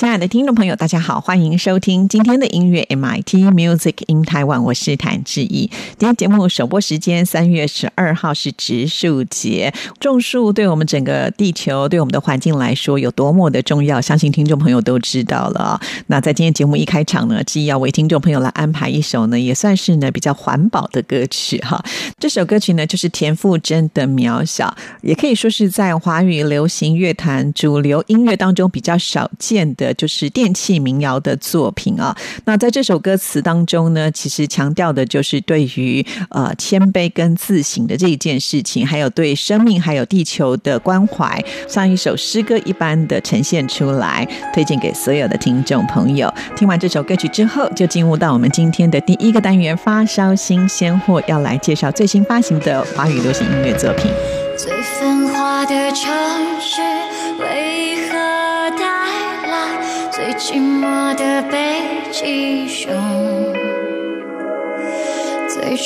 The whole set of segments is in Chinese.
亲爱的听众朋友，大家好，欢迎收听今天的音乐 MIT Music in Taiwan，我是谭志毅。今天节目首播时间三月十二号是植树节，种树对我们整个地球、对我们的环境来说有多么的重要，相信听众朋友都知道了。那在今天节目一开场呢，志毅要为听众朋友来安排一首呢，也算是呢比较环保的歌曲哈。这首歌曲呢，就是田馥甄的《渺小》，也可以说是在华语流行乐坛主流音乐当中比较少见的。就是电器民谣的作品啊。那在这首歌词当中呢，其实强调的就是对于呃谦卑跟自省的这一件事情，还有对生命还有地球的关怀，像一首诗歌一般的呈现出来，推荐给所有的听众朋友。听完这首歌曲之后，就进入到我们今天的第一个单元——发烧新鲜货，要来介绍最新发行的华语流行音乐作品。最繁华的城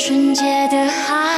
纯洁的海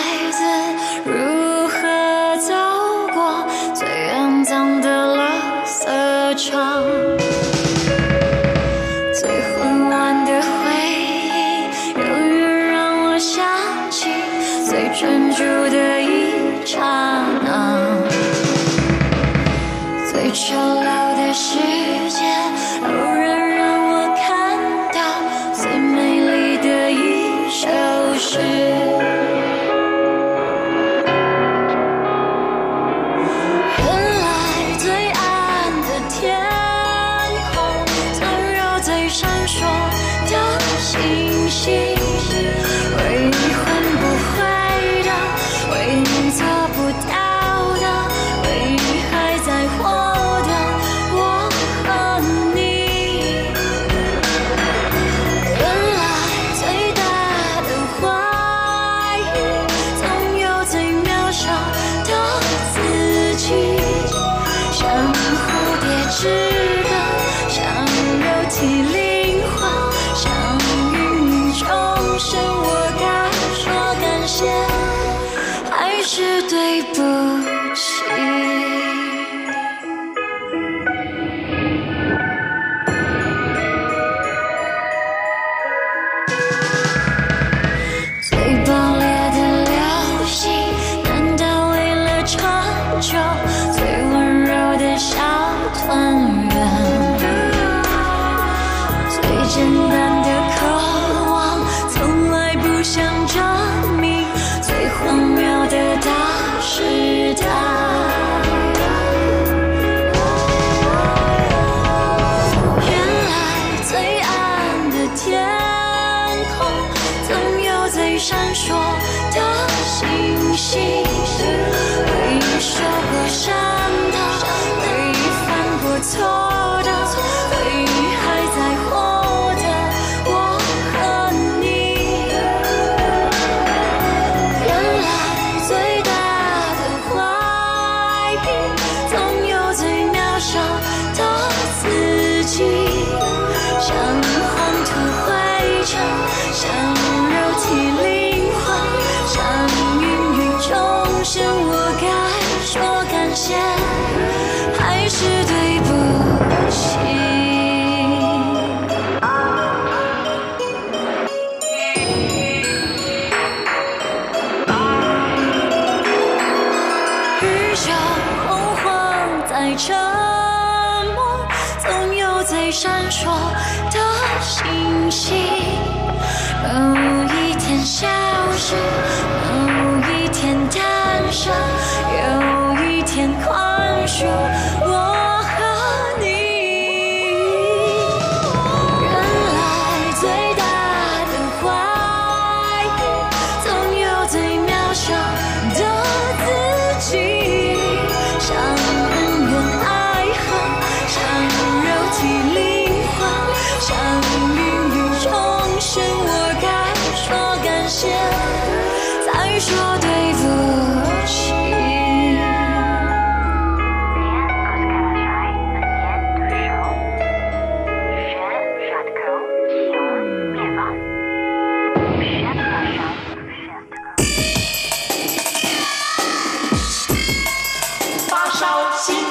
像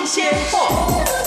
先鲜货。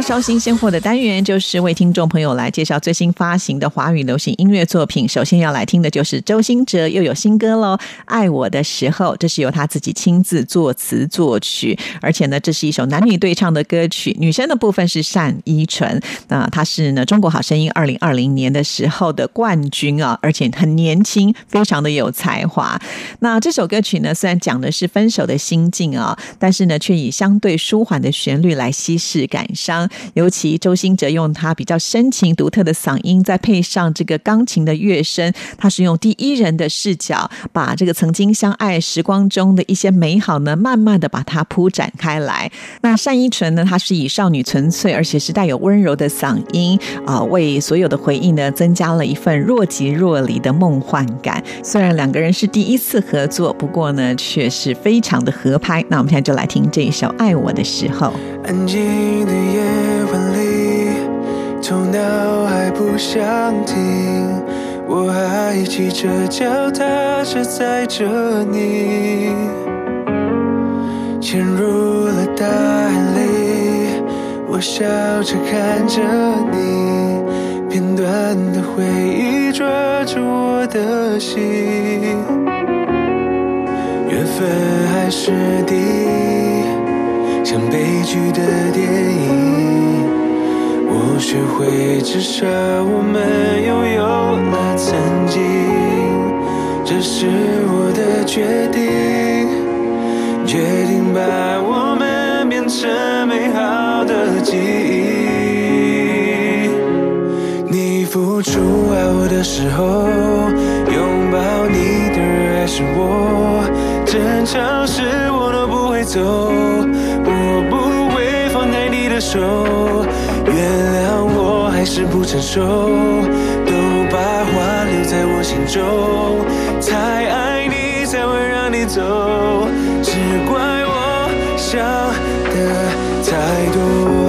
烧新鲜货的单元，就是为听众朋友来介绍最新发行的华语流行音乐作品。首先要来听的就是周兴哲又有新歌喽，《爱我的时候》，这是由他自己亲自作词作曲，而且呢，这是一首男女对唱的歌曲。女生的部分是单依纯，那她是呢《中国好声音》二零二零年的时候的冠军啊，而且很年轻，非常的有才华。那这首歌曲呢，虽然讲的是分手的心境啊，但是呢，却以相对舒缓的旋律来稀释感伤。尤其周兴哲用他比较深情独特的嗓音，再配上这个钢琴的乐声，他是用第一人的视角，把这个曾经相爱时光中的一些美好呢，慢慢的把它铺展开来。那单依纯呢，她是以少女纯粹，而且是带有温柔的嗓音啊，为所有的回忆呢，增加了一份若即若离的梦幻感。虽然两个人是第一次合作，不过呢，却是非常的合拍。那我们现在就来听这一首《爱我的时候》。安静的夜，头脑还不想停，我还骑着脚踏车载着你，潜入了大海里，我笑着看着你，片段的回忆抓住我的心，缘分还是敌。像悲剧的电影，我学会至少我们拥有了曾经，这是我的决定，决定把我们变成美好的记忆。你付出爱我的时候，拥抱你的人还是我，争吵时我都不会走。我不会放开你的手是不成熟，都把话留在我心中，太爱你才会让你走，只怪我想的太多。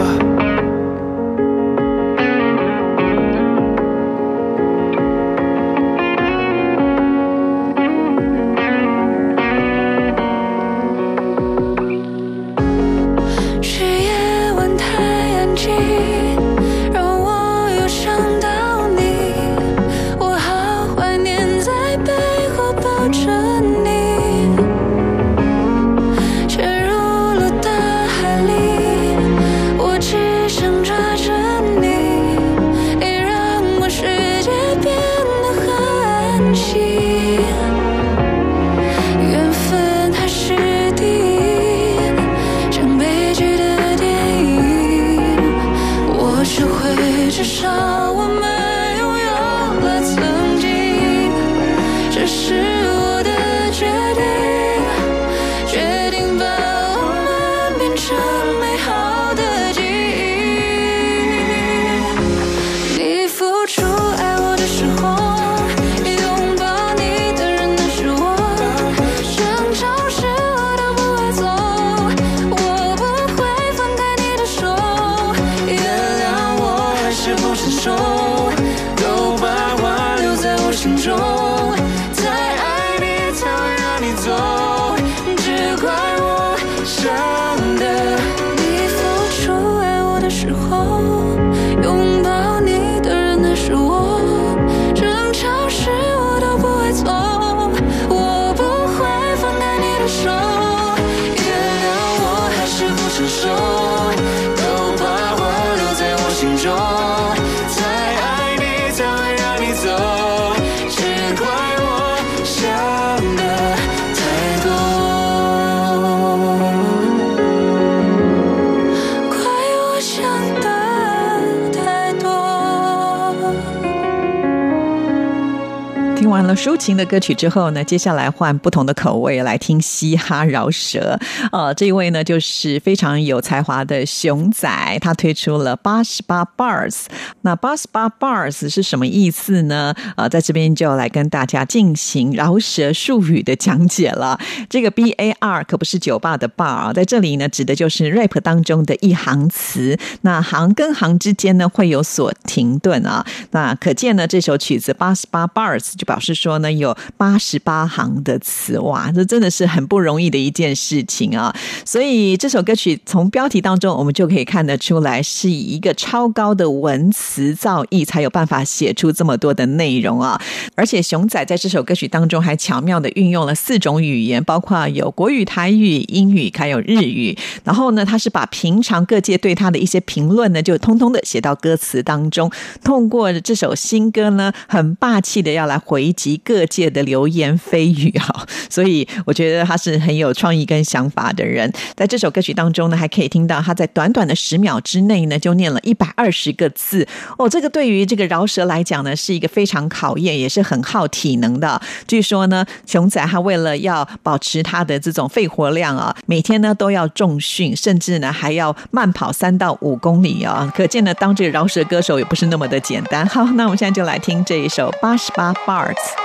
抒情的歌曲之后呢，接下来换不同的口味来听嘻哈饶舌。呃，这一位呢就是非常有才华的熊仔，他推出了八十八 bars。那八十八 bars 是什么意思呢？呃，在这边就来跟大家进行饶舌术语的讲解了。这个 B A R 可不是酒吧的 bar，在这里呢指的就是 rap 当中的一行词。那行跟行之间呢会有所停顿啊。那可见呢这首曲子八十八 bars 就表示。说呢，有八十八行的词，哇，这真的是很不容易的一件事情啊！所以这首歌曲从标题当中，我们就可以看得出来，是以一个超高的文词造诣，才有办法写出这么多的内容啊！而且熊仔在这首歌曲当中还巧妙的运用了四种语言，包括有国语、台语、英语，还有日语。然后呢，他是把平常各界对他的一些评论呢，就通通的写到歌词当中，通过这首新歌呢，很霸气的要来回击各界的流言蜚语哈！所以我觉得他是很有创意跟想法的人。在这首歌曲当中呢，还可以听到他在短短的十秒之内呢，就念了一百二十个字哦。这个对于这个饶舌来讲呢，是一个非常考验，也是很耗体能的。据说呢，熊仔他为了要保持他的这种肺活量啊，每天呢都要重训，甚至呢还要慢跑三到五公里啊。可见呢，当这个饶舌歌手也不是那么的简单。好，那我们现在就来听这一首八十八 bars。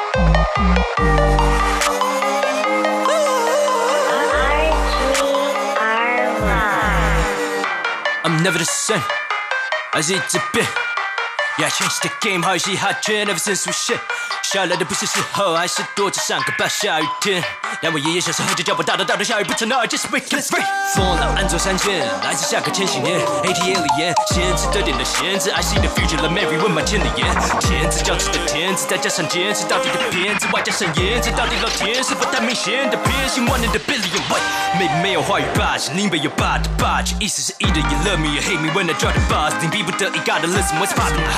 I'm never the same as it's been. Yeah, I changed the game，好戏好圈，ever since we shit。下来的不是时候，还是躲着上个班。下雨天，让我爷爷小时候就叫我大头大头，下雨不成那 just wait let's wait。风浪安坐山间，来自下个千禧年。ATL 里言，限制的点的限制，I see the future，了 Mary 问满千里眼。天子教子的天子，再加上坚持到底的偏执，外加上颜值，到底老天是不太明显的偏心？One in the billion way，妹妹没有话语霸气，林北有霸的霸气，意思是 either you love me or hate me when I drop the bars，你逼不得已 gotta listen what's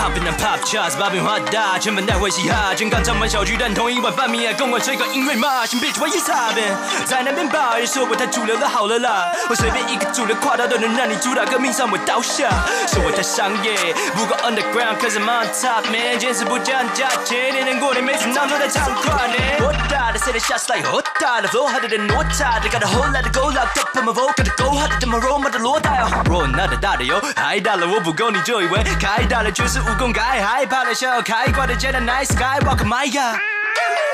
不能 pop charts，把变化大，全班带回嘻哈，全港唱完小巨蛋，同一碗饭米还跟我吹个音乐嘛，先别去玩夜叉呗，在那边吧，也说我太主流了，好了啦，我随便一个主流跨到都能让你主打革命上我倒下，说我太商业，不够 underground，cause I'm on top，man，坚持不降价钱，年年过年每次闹都在唱跨年，我大的 say the shots like 我大的 flow harder than 我大的，got a whole lot of gold locked up in my vote，got a go harder than my role model 罗大哦，若那的大的油，还大了我不够你就以为开大了就是武功改，害怕了笑开挂的接的 nice guy，walk my god。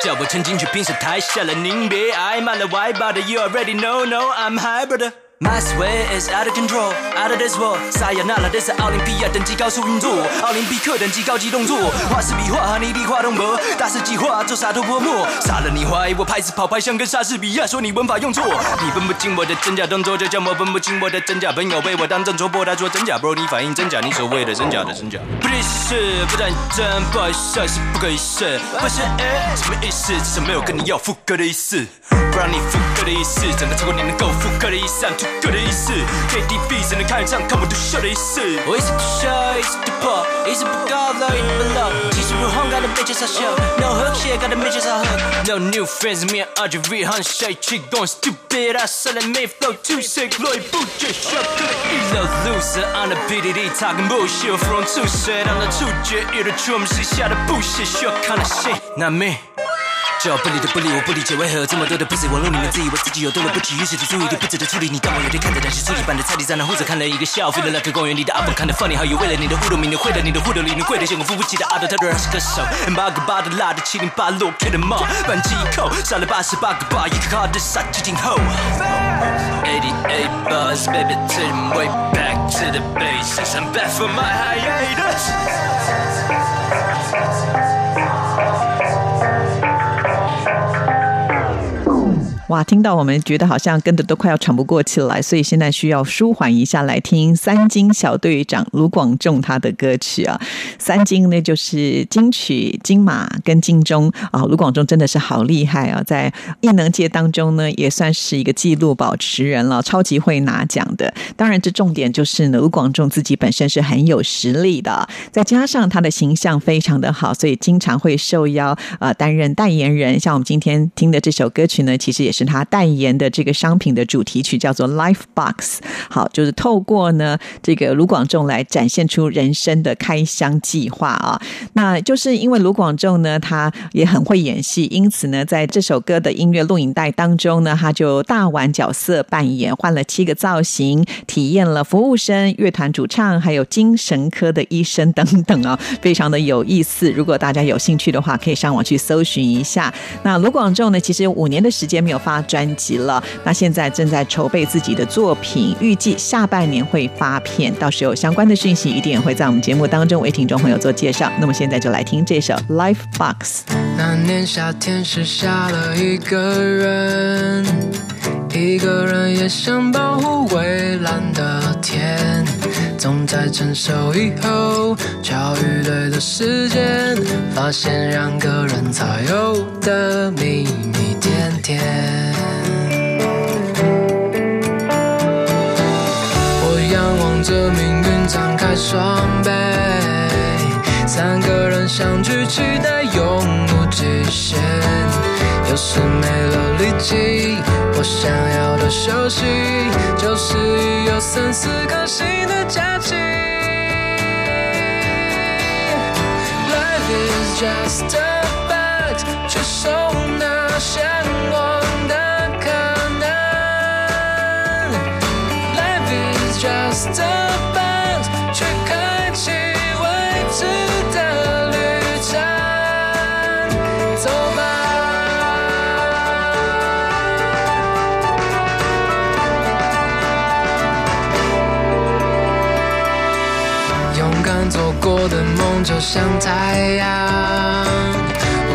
叫我曾经去评审台下了，您别挨骂了，外包的 You already know, no, I'm hybrid. My sway is out of control, out of this world. 塞亚那拉，这是奥林匹亚等级高速运作，奥林匹克等级高级动作。画是笔画，和你比画动模，大师计划做洒脱泼墨。杀了你怀疑我拍子跑拍，像跟莎士比亚说你文法用错。你分不清我的真假动作，就叫我分不清我的真假朋友被我当真戳破，他说真假，bro 你反应真假，你所谓的真假的真假。不认识，不认真，不好意思，是不可以是，不是，什么意思？只是没有跟你要复刻的意思，不让你复刻的意思，整个超过你能够复刻的意思，I'm too good 的意思，KTV 只能看演唱，看我独秀的意思。我一直独秀，一直突破，一直不高楼，一直不漏。技术如虹，got the bitches I show。No hook shit, got the bitches I hook. No new friends, me and RGV, hun shake, chick going stupid. I sell it, me flow too sick, 落一步就 shut up. Elo loser on the BDD talking bullshit, from 初学当了触觉，遇到 drum 是下的不屑，sure kind of shit, not me. 叫不理的不理，我不理解为何这么多的不死网络，你们自以为自己有多了不起，于是提出一个不值得处理。你当我有点看着那些初级版的菜地在那护着，看了一个笑，飞了那个公园里的阿蹦，看得 funny，还有为了你的互动，明年会的你的互动里，你会的见过付不起的阿德，他的是歌手，八个八的辣的七零八落 K 的梦，扳机扣杀了八十八个八，一个卡的杀鸡今后。88 bars, baby, take them way back to the basics. I'm back for my hiatus. 哇，听到我们觉得好像跟的都快要喘不过气来，所以现在需要舒缓一下，来听三金小队长卢广仲他的歌曲啊。三金呢就是金曲、金马跟金钟啊，卢广仲真的是好厉害啊，在艺能界当中呢也算是一个纪录保持人了，超级会拿奖的。当然，这重点就是呢，卢广仲自己本身是很有实力的，再加上他的形象非常的好，所以经常会受邀呃担任代言人。像我们今天听的这首歌曲呢，其实也是他代言的这个商品的主题曲，叫做 Life Box。好，就是透过呢这个卢广仲来展现出人生的开箱计划啊。那就是因为卢广仲呢，他也很会演戏，因此呢，在这首歌的音乐录影带当中呢，他就大玩角色扮演，换了七个造型，体验了服务生、乐团主唱，还有精神科的医生等等啊，非常的有意思。如果大家有兴趣的话，可以上网去搜寻一下。那卢广仲呢，其实五年的时间没有发专辑了。那现在正在筹备自己的作品，预计下半年会发片。到时候相关的讯息，一定也会在我们节目当中为听众朋友做介绍。那么现在就来听这首《Life Box》。那年夏天是下了一个人，一个人也想保护蔚蓝的天，总在成熟以后巧遇对的时间，发现两个人才有的秘密点点。我仰望着命运张开双臂，三个人相聚，期待永无极限。有时没了力气，我想要的休息，就是有三四颗星的假期。Life is just a bet，去收纳向往的可能。Life is just a boat，去开启未知的旅程，走吧。勇敢做过的梦就像太阳，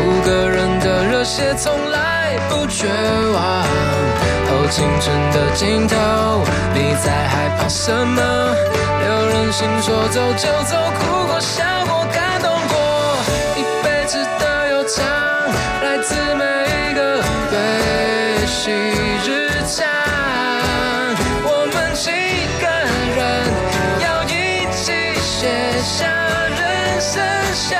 五个人的热血从来不绝望。后青春的尽头，你在害怕什么？有人信说走就走，哭过笑过感动过，一辈子的悠长，来自每一个悲喜日常。我们几个人要一起写下人生下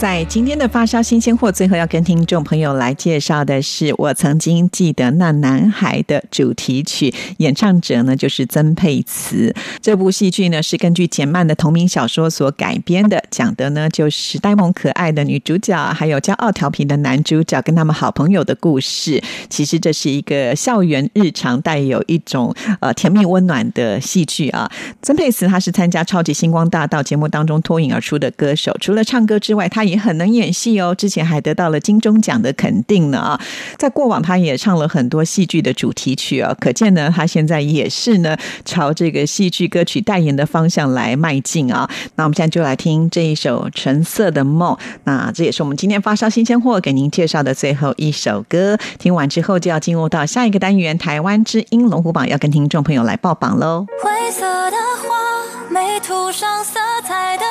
在今天的发烧新鲜货，最后要跟听众朋友来介绍的是我曾经记得那男孩的主题曲，演唱者呢就是曾沛慈。这部戏剧呢是根据简曼的同名小说所改编的，讲的呢就是呆萌可爱的女主角，还有骄傲调皮的男主角跟他们好朋友的故事。其实这是一个校园日常，带有一种呃甜蜜温暖的戏剧啊。曾沛慈她是参加《超级星光大道》节目当中脱颖而出的歌手，除了唱歌之外，她也很能演戏哦。之前还得到了金钟奖的肯定呢啊！在过往，他也唱了很多戏剧的主题曲啊，可见呢，他现在也是呢朝这个戏剧歌曲代言的方向来迈进啊。那我们现在就来听这一首《橙色的梦》，那这也是我们今天发烧新鲜货给您介绍的最后一首歌。听完之后，就要进入到下一个单元——台湾之音龙虎榜，要跟听众朋友来报榜喽。灰色的花，没涂上色彩的，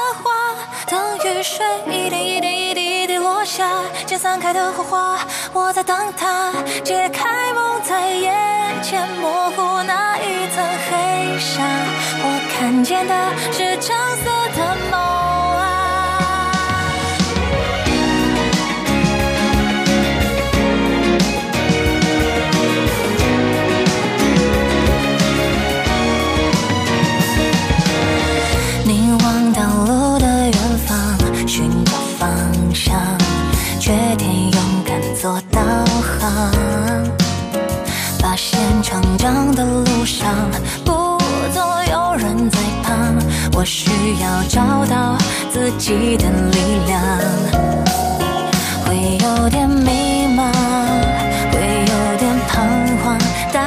雨水一点一点一滴一滴落下，溅散开的火花，我在等它解开梦在眼前模糊那一层黑纱，我看见的是橙色的梦我需要找到自己的力量。会有点迷茫，会有点彷徨，但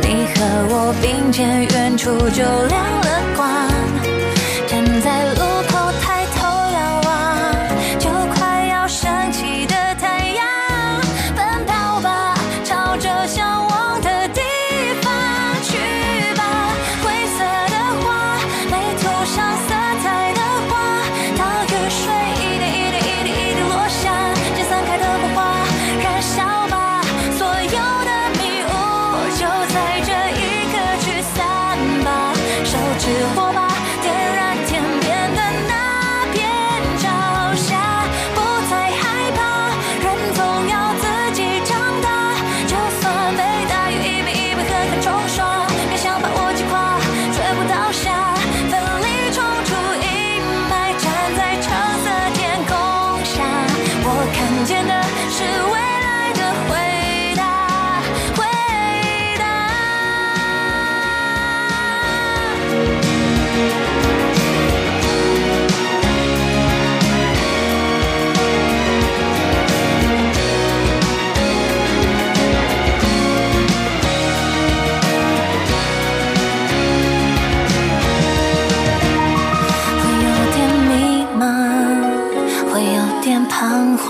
你和我并肩，远处就亮了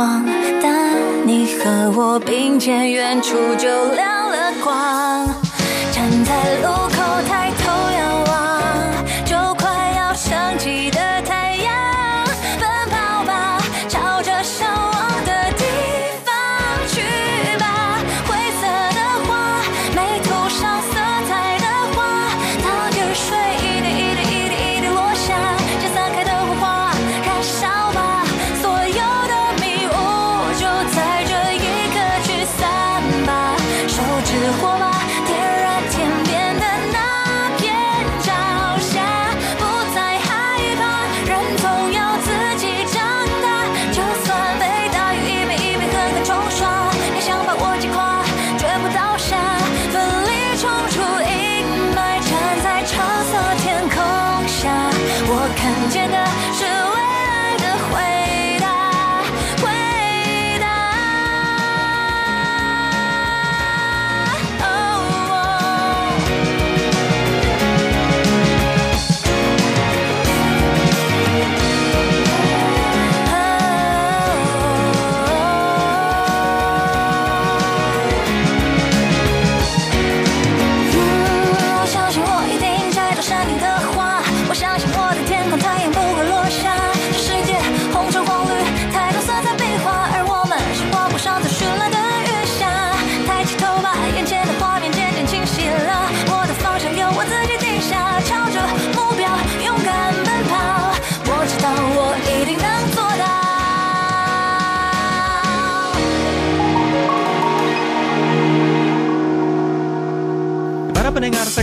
慌，但你和我并肩，远处就亮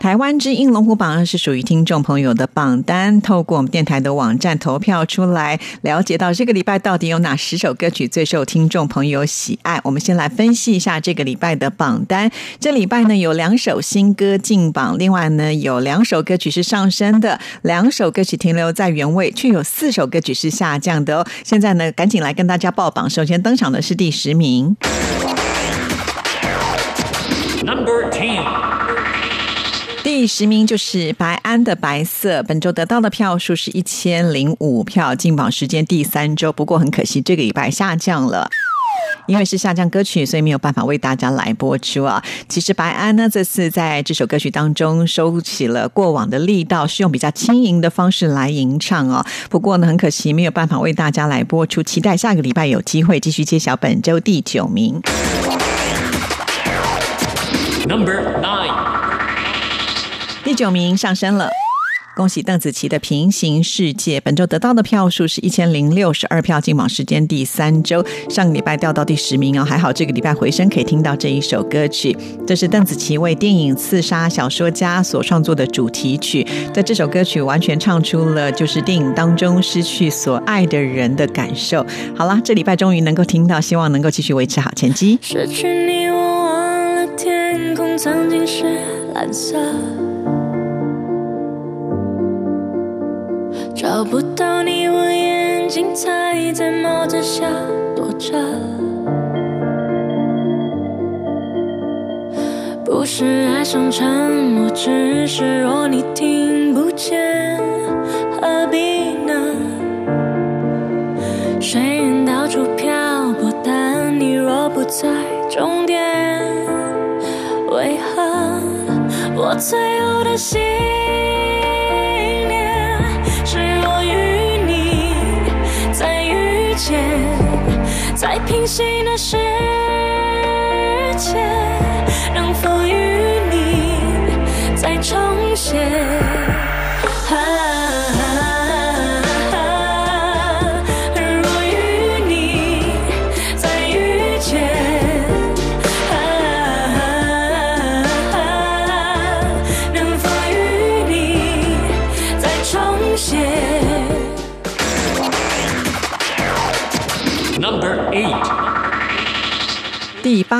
台湾之音龙虎榜是属于听众朋友的榜单，透过我们电台的网站投票出来，了解到这个礼拜到底有哪十首歌曲最受听众朋友喜爱。我们先来分析一下这个礼拜的榜单。这礼拜呢有两首新歌进榜，另外呢有两首歌曲是上升的，两首歌曲停留在原位，却有四首歌曲是下降的哦。现在呢，赶紧来跟大家报榜。首先登场的是第十名。Number Ten，第十名就是白安的《白色》，本周得到的票数是一千零五票，进榜时间第三周。不过很可惜，这个礼拜下降了。因为是下降歌曲，所以没有办法为大家来播出啊。其实白安呢，这次在这首歌曲当中收起了过往的力道，是用比较轻盈的方式来吟唱哦。不过呢，很可惜没有办法为大家来播出，期待下个礼拜有机会继续揭晓本周第九名。Number Nine，第九名上升了。恭喜邓紫棋的《平行世界》，本周得到的票数是一千零六十二票，进榜时间第三周，上个礼拜掉到第十名哦，还好这个礼拜回升可以听到这一首歌曲，这是邓紫棋为电影《刺杀小说家》所创作的主题曲，在这首歌曲完全唱出了就是电影当中失去所爱的人的感受。好啦，这礼拜终于能够听到，希望能够继续维持好成绩。失去你，我忘了天空曾经是蓝色，找不到你，我眼睛才在帽子下躲着。不是爱上沉默，只是若你听不见，何必呢？水人到处漂泊，但你若不在终点，为何我最后的心在平行的世界，能否与你再重写？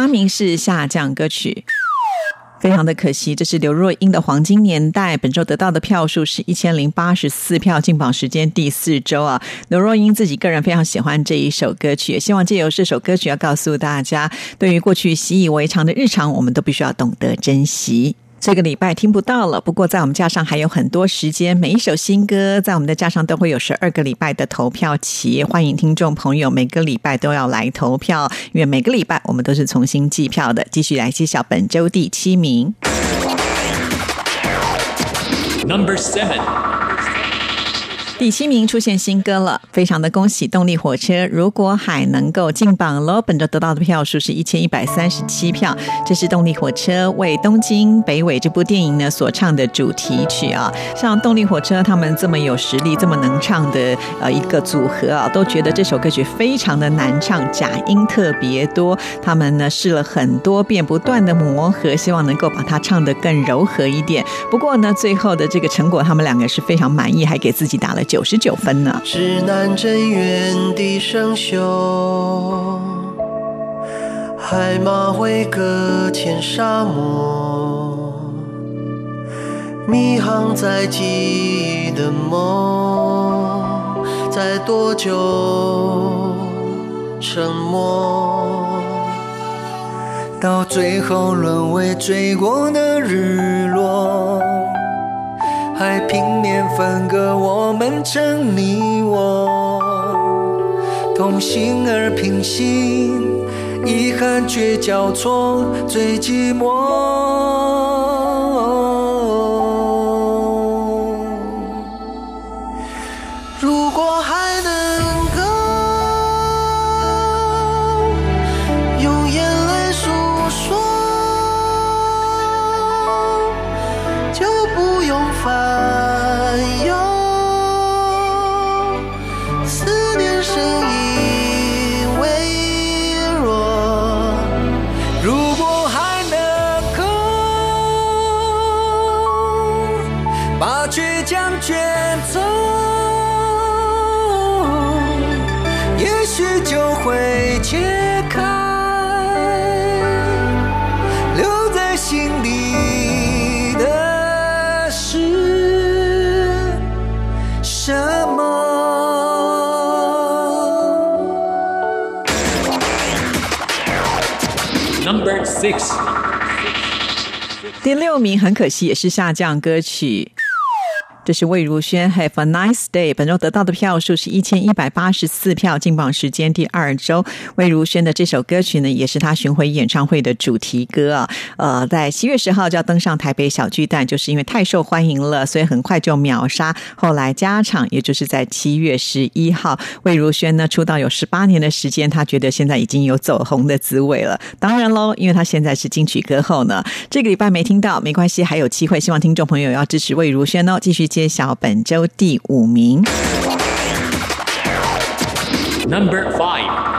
名是下降歌曲。非常的可惜，这是刘若英的黄金年代。本周得到的票数是一千零八十四票，进榜时间第四周啊。刘若英自己个人非常喜欢这一首歌曲，也希望借由这首歌曲要告诉大家，对于过去习以为常的日常，我们都必须要懂得珍惜。这个礼拜听不到了，不过在我们架上还有很多时间，每一首新歌在我们的架上都会有十二个礼拜的投票期，欢迎听众朋友每个礼拜都要来投票，因为每个礼拜我们都是重新计票的。继续来揭晓本周第七名。Number seven. 第七名出现新歌了，非常的恭喜动力火车！如果海能够进榜喽，本周得到的票数是一千一百三十七票。这是动力火车为《东京北纬》这部电影呢所唱的主题曲啊。像动力火车他们这么有实力、这么能唱的呃一个组合啊，都觉得这首歌曲非常的难唱，假音特别多。他们呢试了很多遍，不断的磨合，希望能够把它唱得更柔和一点。不过呢，最后的这个成果，他们两个是非常满意，还给自己打了九十九分呢。指南针原地生锈，海马会搁浅沙漠，迷航在记忆的梦，在多久沉默，到最后沦为追过的日落。海平面分割我们成你我，同心而平行，遗憾却交错，最寂寞。第六名很可惜也是下降歌曲。这是魏如萱《Have a Nice Day》，本周得到的票数是一千一百八十四票，进榜时间第二周。魏如萱的这首歌曲呢，也是她巡回演唱会的主题歌啊。呃，在七月十号就要登上台北小巨蛋，就是因为太受欢迎了，所以很快就秒杀。后来加场，也就是在七月十一号，魏如萱呢出道有十八年的时间，她觉得现在已经有走红的滋味了。当然喽，因为她现在是金曲歌后呢，这个礼拜没听到没关系，还有机会。希望听众朋友要支持魏如萱哦，继续揭晓本周第五名。Number five.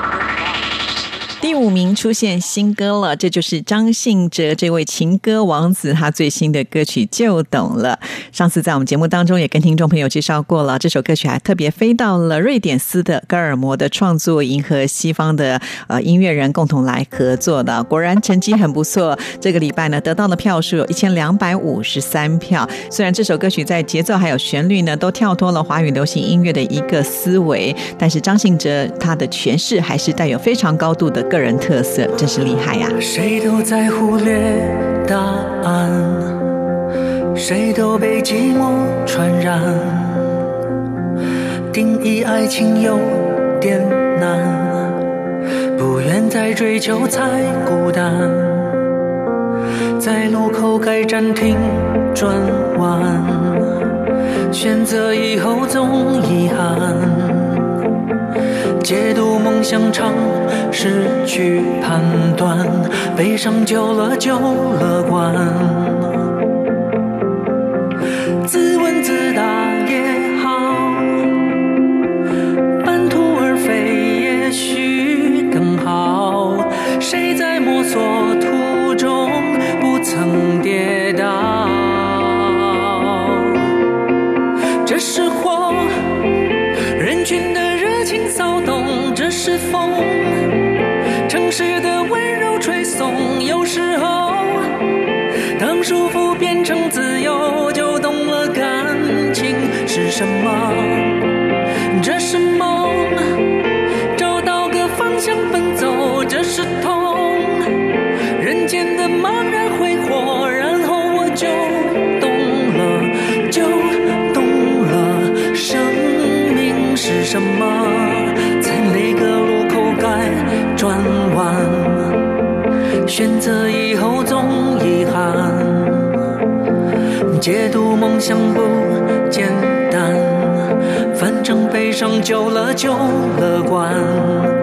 第五名出现新歌了，这就是张信哲这位情歌王子他最新的歌曲《就懂了》。上次在我们节目当中也跟听众朋友介绍过了，这首歌曲还特别飞到了瑞典斯德哥尔摩的创作营和西方的呃音乐人共同来合作的，果然成绩很不错。这个礼拜呢，得到的票数有一千两百五十三票。虽然这首歌曲在节奏还有旋律呢都跳脱了华语流行音乐的一个思维，但是张信哲他的诠释还是带有非常高度的个人特色，真是厉害呀、谁都在忽略答案，谁都被寂寞传染。定义爱情有点难，不愿再追求才孤单。在路口该暂停转弯，选择以后总遗憾。解读梦想场，失去判断，悲伤久了就乐观。自问自答也好，半途而废也许更好。谁在摸索途中不曾跌倒？这是火，人群的骚动；这是风，城市的温柔吹送。又是选择以后总遗憾，解读梦想不简单，反正悲伤久了就乐观。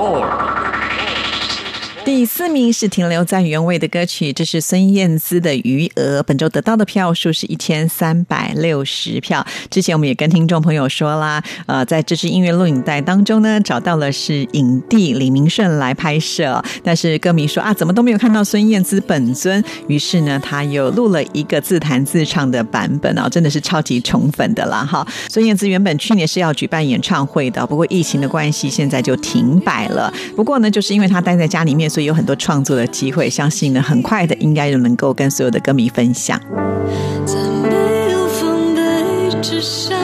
Number four，第四名是停留在原位的歌曲，这是孙燕姿的《余额》。本周得到的票数是一千三百六十票。之前我们也跟听众朋友说啦，呃，在这支音乐录影带当中呢，找到了是影帝李明顺来拍摄，但是歌迷说啊，怎么都没有看到孙燕姿本尊。于是呢，他又录了一个自弹自唱的版本啊，真的是超级宠粉的啦哈。孙燕姿原本去年是要举办演唱会的，不过疫情的关系，现在就停摆了。不过呢，就是因为他待在家里面，所以有很多创作的机会，相信呢，很快的应该就能够跟所有的歌迷分享。在没有防备之下，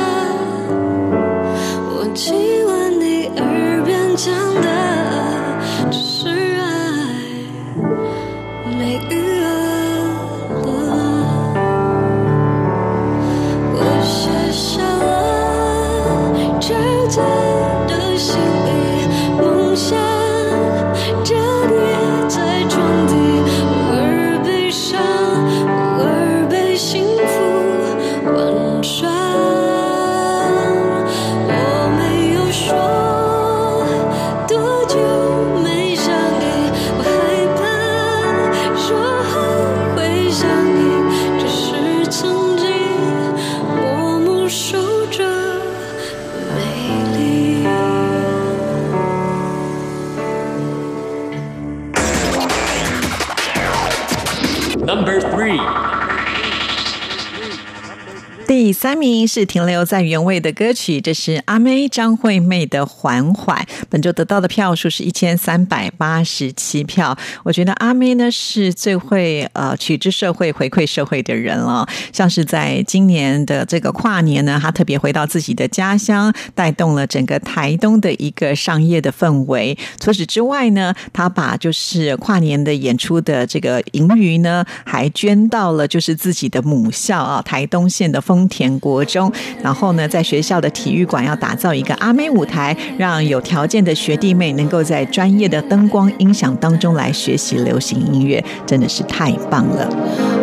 名是停留在原位的歌曲，这是阿妹张惠妹的《缓缓》。本周得到的票数是一千三百八十七票。我觉得阿妹呢是最会呃取之社会、回馈社会的人了。像是在今年的这个跨年呢，她特别回到自己的家乡，带动了整个台东的一个商业的氛围。除此之外呢，她把就是跨年的演出的这个盈余呢，还捐到了就是自己的母校啊，台东县的丰田国中。然后呢，在学校的体育馆要打造一个阿妹舞台，让有条件的学弟妹能够在专业的灯光音响当中来学习流行音乐，真的是太棒了。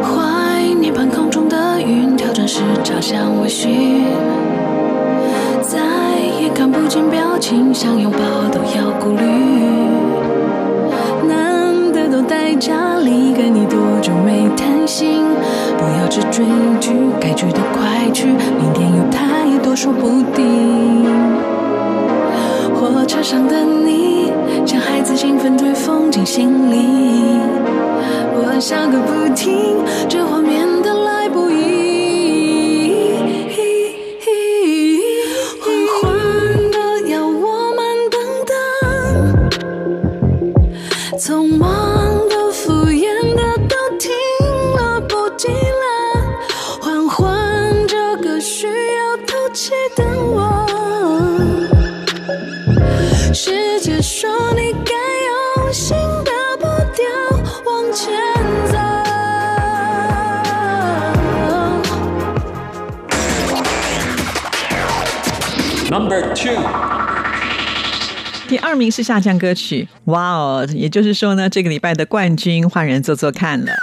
怀念半空中的云，跳转时朝向微醺，再也看不见表情，想拥抱都要顾虑。难得都待家里，跟你多久没谈心？不要只追剧，该去的快去，明天有太多说不定。车上的你，像孩子兴奋追风进心里，我笑个不停，这画面的来不易。Number two，第二名是下降歌曲，哇哦！也就是说呢，这个礼拜的冠军换人做做看了。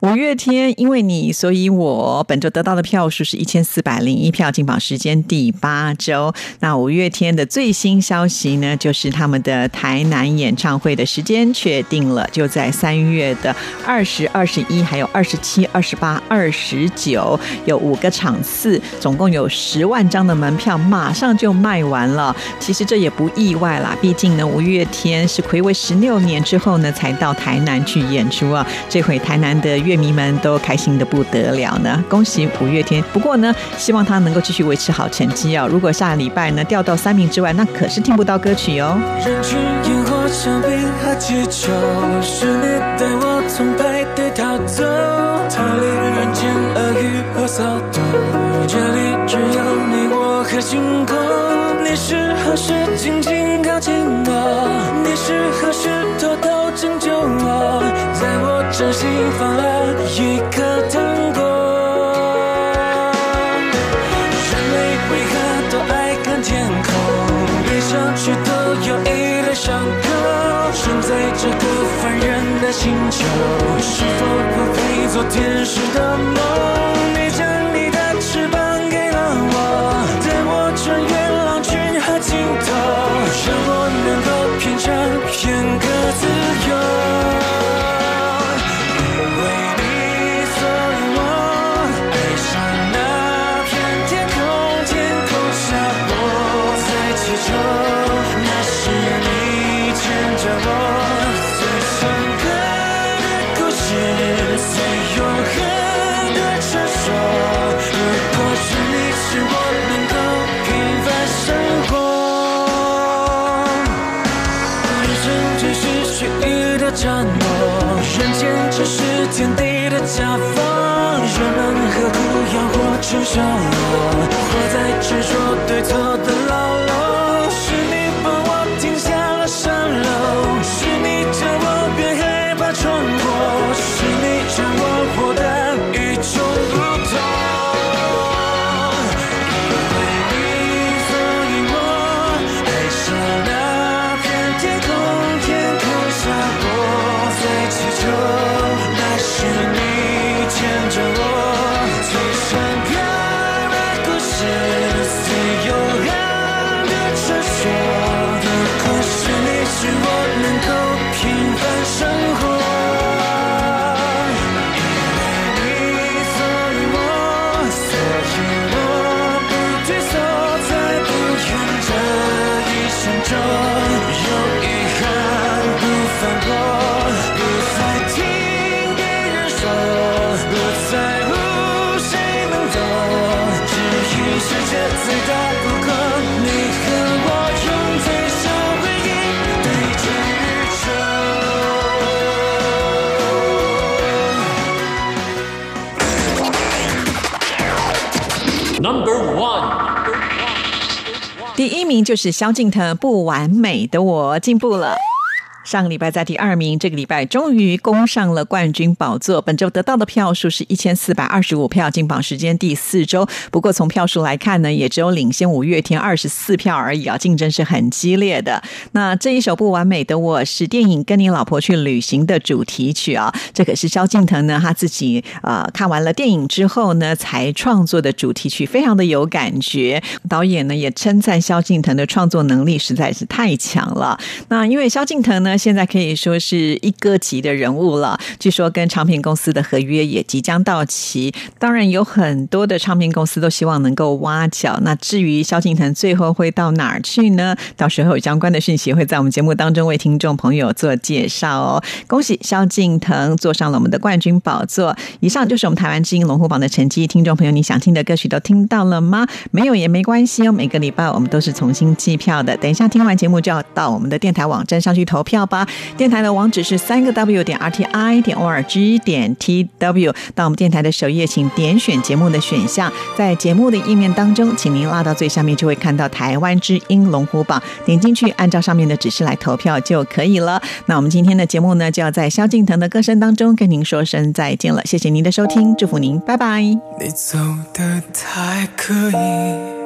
五月天，因为你，所以我本周得到的票数是一千四百零一票，进榜时间第八周。那五月天的最新消息呢，就是他们的台南演唱会的时间确定了，就在三月的二十二、十一，还有二十七、二十八、二十九，有五个场次，总共有十万张的门票，马上就卖完了。其实这也不意外啦，毕竟呢，五月天是暌违十六年之后呢，才到台南去演出啊。这回台南的乐迷们都开心的不得了呢，恭喜五月天！不过呢，希望他能够继续维持好成绩哦。如果下礼拜呢掉到三名之外，那可是听不到歌曲哦。人群烟火墙壁和气球，是你带我从派对逃走，逃离人间恶语和骚动。这里只有你我和星空。真心放了一颗糖果。人类为何都爱看天空？闭上去都有一堆伤口。生在这个凡人的星球，是否不配做天使的梦？下方，人们何苦要活成熟落？活在执着对错的牢在乎谁能懂，只因世界最大不过，你和我用最小回忆对着宇宙。Number one，第一名就是萧敬腾《不完美的我》进步了。上个礼拜在第二名，这个礼拜终于攻上了冠军宝座。本周得到的票数是一千四百二十五票，进榜时间第四周。不过从票数来看呢，也只有领先五月天二十四票而已啊，竞争是很激烈的。那这一首《不完美的我》是电影《跟你老婆去旅行》的主题曲啊，这可是萧敬腾呢他自己呃看完了电影之后呢才创作的主题曲，非常的有感觉。导演呢也称赞萧敬腾的创作能力实在是太强了。那因为萧敬腾呢。现在可以说是一哥级的人物了。据说跟唱片公司的合约也即将到期，当然有很多的唱片公司都希望能够挖角。那至于萧敬腾最后会到哪儿去呢？到时候有相关的讯息会在我们节目当中为听众朋友做介绍哦。恭喜萧敬腾坐上了我们的冠军宝座。以上就是我们台湾之音龙虎榜的成绩。听众朋友，你想听的歌曲都听到了吗？没有也没关系哦。每个礼拜我们都是重新计票的。等一下听完节目就要到我们的电台网站上去投票吧。电台的网址是三个 W 点 R T I 点 O R G 点 T W。到我们电台的首页，请点选节目的选项，在节目的页面当中，请您拉到最下面，就会看到台湾之音龙虎榜，点进去，按照上面的指示来投票就可以了。那我们今天的节目呢，就要在萧敬腾的歌声当中跟您说声再见了。谢谢您的收听，祝福您，拜拜。你走的太刻意，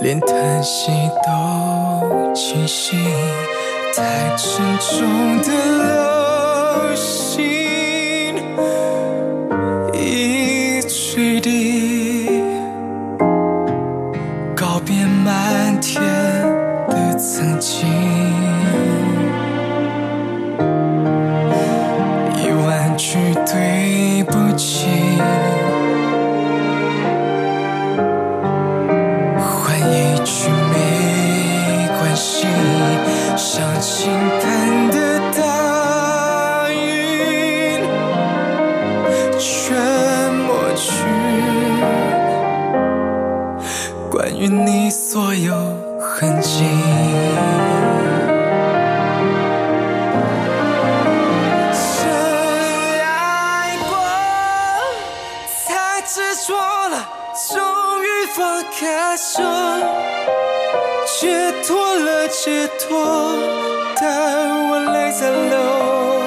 连叹息都清晰，太沉重的流星一坠地，告别漫天的曾你所有痕迹。深爱过，太执着了，终于放开手，解脱了，解脱，但我泪在流。